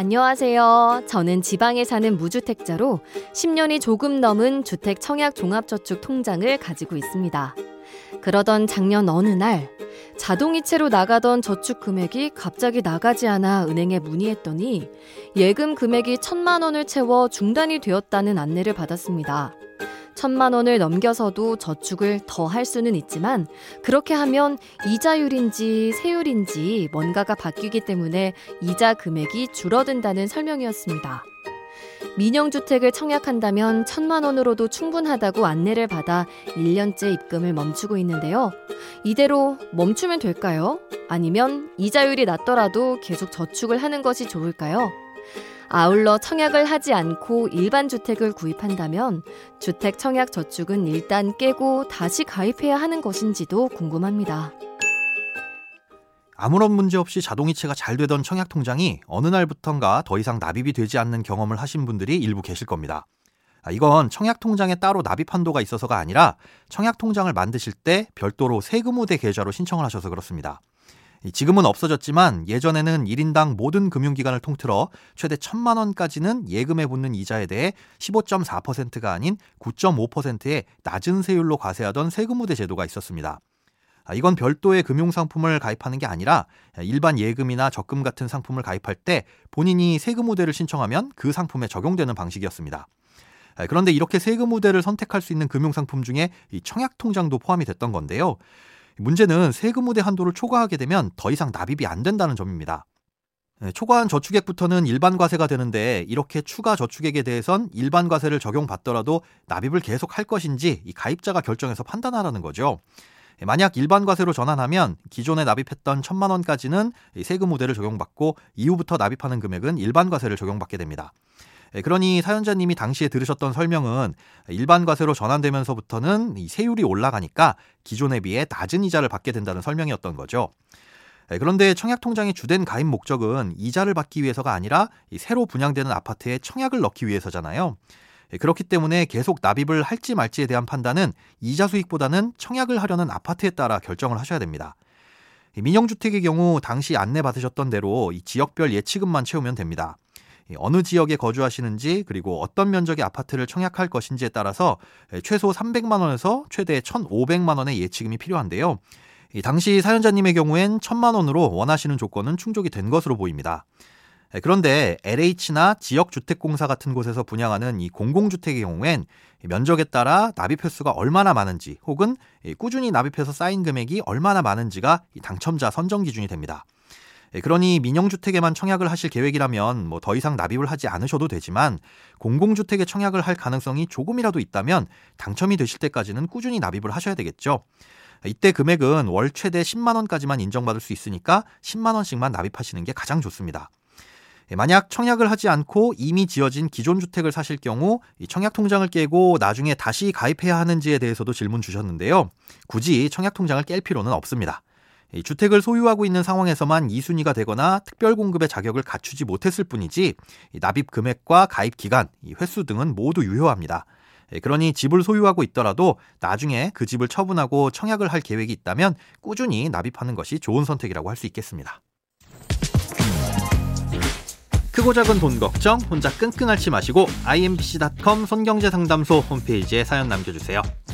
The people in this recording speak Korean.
안녕하세요. 저는 지방에 사는 무주택자로 10년이 조금 넘은 주택 청약 종합저축 통장을 가지고 있습니다. 그러던 작년 어느 날 자동이체로 나가던 저축 금액이 갑자기 나가지 않아 은행에 문의했더니 예금 금액이 천만 원을 채워 중단이 되었다는 안내를 받았습니다. 천만 원을 넘겨서도 저축을 더 할 수는 있지만 그렇게 하면 이자율인지 세율인지 뭔가가 바뀌기 때문에 이자 금액이 줄어든다는 설명이었습니다. 민영주택을 청약한다면 천만 원으로도 충분하다고 안내를 받아 1년째 입금을 멈추고 있는데요. 이대로 멈추면 될까요? 아니면 이자율이 낮더라도 계속 저축을 하는 것이 좋을까요? 아울러 청약을 하지 않고 일반 주택을 구입한다면 주택 청약 저축은 일단 깨고 다시 가입해야 하는 것인지도 궁금합니다. 아무런 문제 없이 자동이체가 잘 되던 청약 통장이 어느 날부턴가 더 이상 납입이 되지 않는 경험을 하신 분들이 일부 계실 겁니다. 아, 이건 청약 통장에 따로 납입 한도가 있어서가 아니라 청약 통장을 만드실 때 별도로 세금 우대 계좌로 신청을 하셔서 그렇습니다. 지금은 없어졌지만 예전에는 1인당 모든 금융기관을 통틀어 최대 1천만 원까지는 예금에 붙는 이자에 대해 15.4%가 아닌 9.5%의 낮은 세율로 과세하던 세금우대 제도가 있었습니다. 아, 이건 별도의 금융상품을 가입하는 게 아니라 일반 예금이나 적금 같은 상품을 가입할 때 본인이 세금 우대를 신청하면 그 상품에 적용되는 방식이었습니다. 아, 그런데 이렇게 세금 우대를 선택할 수 있는 금융상품 중에 청약통장도 포함이 됐던 건데요. 문제는 세금 우대 한도를 초과하게 되면 더 이상 납입이 안 된다는 점입니다. 네, 초과한 저축액부터는 일반 과세가 되는데 이렇게 추가 저축액에 대해선 일반 과세를 적용받더라도 납입을 계속 할 것인지 이 가입자가 결정해서 판단하라는 거죠. 네, 만약 일반 과세로 전환하면 기존에 납입했던 천만 원까지는 세금 우대를 적용받고 이후부터 납입하는 금액은 일반 과세를 적용받게 됩니다. 예, 그러니 사연자님이 당시에 들으셨던 설명은 일반 과세로 전환되면서부터는 이 세율이 올라가니까 기존에 비해 낮은 이자를 받게 된다는 설명이었던 거죠. 예, 그런데 청약통장의 주된 가입 목적은 이자를 받기 위해서가 아니라 새로 분양되는 아파트에 청약을 넣기 위해서잖아요. 예, 그렇기 때문에 계속 납입을 할지 말지에 대한 판단은 이자 수익보다는 청약을 하려는 아파트에 따라 결정을 하셔야 됩니다. 민영주택의 경우 당시 안내 받으셨던 대로 이 지역별 예치금만 채우면 됩니다. 어느 지역에 거주하시는지 그리고 어떤 면적의 아파트를 청약할 것인지에 따라서 최소 300만 원에서 최대 1,500만 원의 예치금이 필요한데요. 당시 사연자님의 경우엔 1,000만 원으로 원하시는 조건은 충족이 된 것으로 보입니다. 그런데 LH나 지역주택공사 같은 곳에서 분양하는 이 공공주택의 경우엔 면적에 따라 납입 횟수가 얼마나 많은지 혹은 꾸준히 납입해서 쌓인 금액이 얼마나 많은지가 당첨자 선정 기준이 됩니다. 예, 그러니 민영주택에만 청약을 하실 계획이라면 뭐 더 이상 납입을 하지 않으셔도 되지만 공공주택에 청약을 할 가능성이 조금이라도 있다면 당첨이 되실 때까지는 꾸준히 납입을 하셔야 되겠죠. 이때 금액은 월 최대 10만 원까지만 인정받을 수 있으니까 10만 원씩만 납입하시는 게 가장 좋습니다. 예, 만약 청약을 하지 않고 이미 지어진 기존 주택을 사실 경우 청약 통장을 깨고 나중에 다시 가입해야 하는지에 대해서도 질문 주셨는데요. 굳이 청약 통장을 깰 필요는 없습니다. 주택을 소유하고 있는 상황에서만 2순위가 되거나 특별 공급의 자격을 갖추지 못했을 뿐이지 납입 금액과 가입 기간, 횟수 등은 모두 유효합니다. 그러니 집을 소유하고 있더라도 나중에 그 집을 처분하고 청약을 할 계획이 있다면 꾸준히 납입하는 것이 좋은 선택이라고 할 수 있겠습니다. 크고 작은 돈 걱정 혼자 끙끙 앓지 마시고 imbc.com 손경제상담소 홈페이지에 사연 남겨주세요.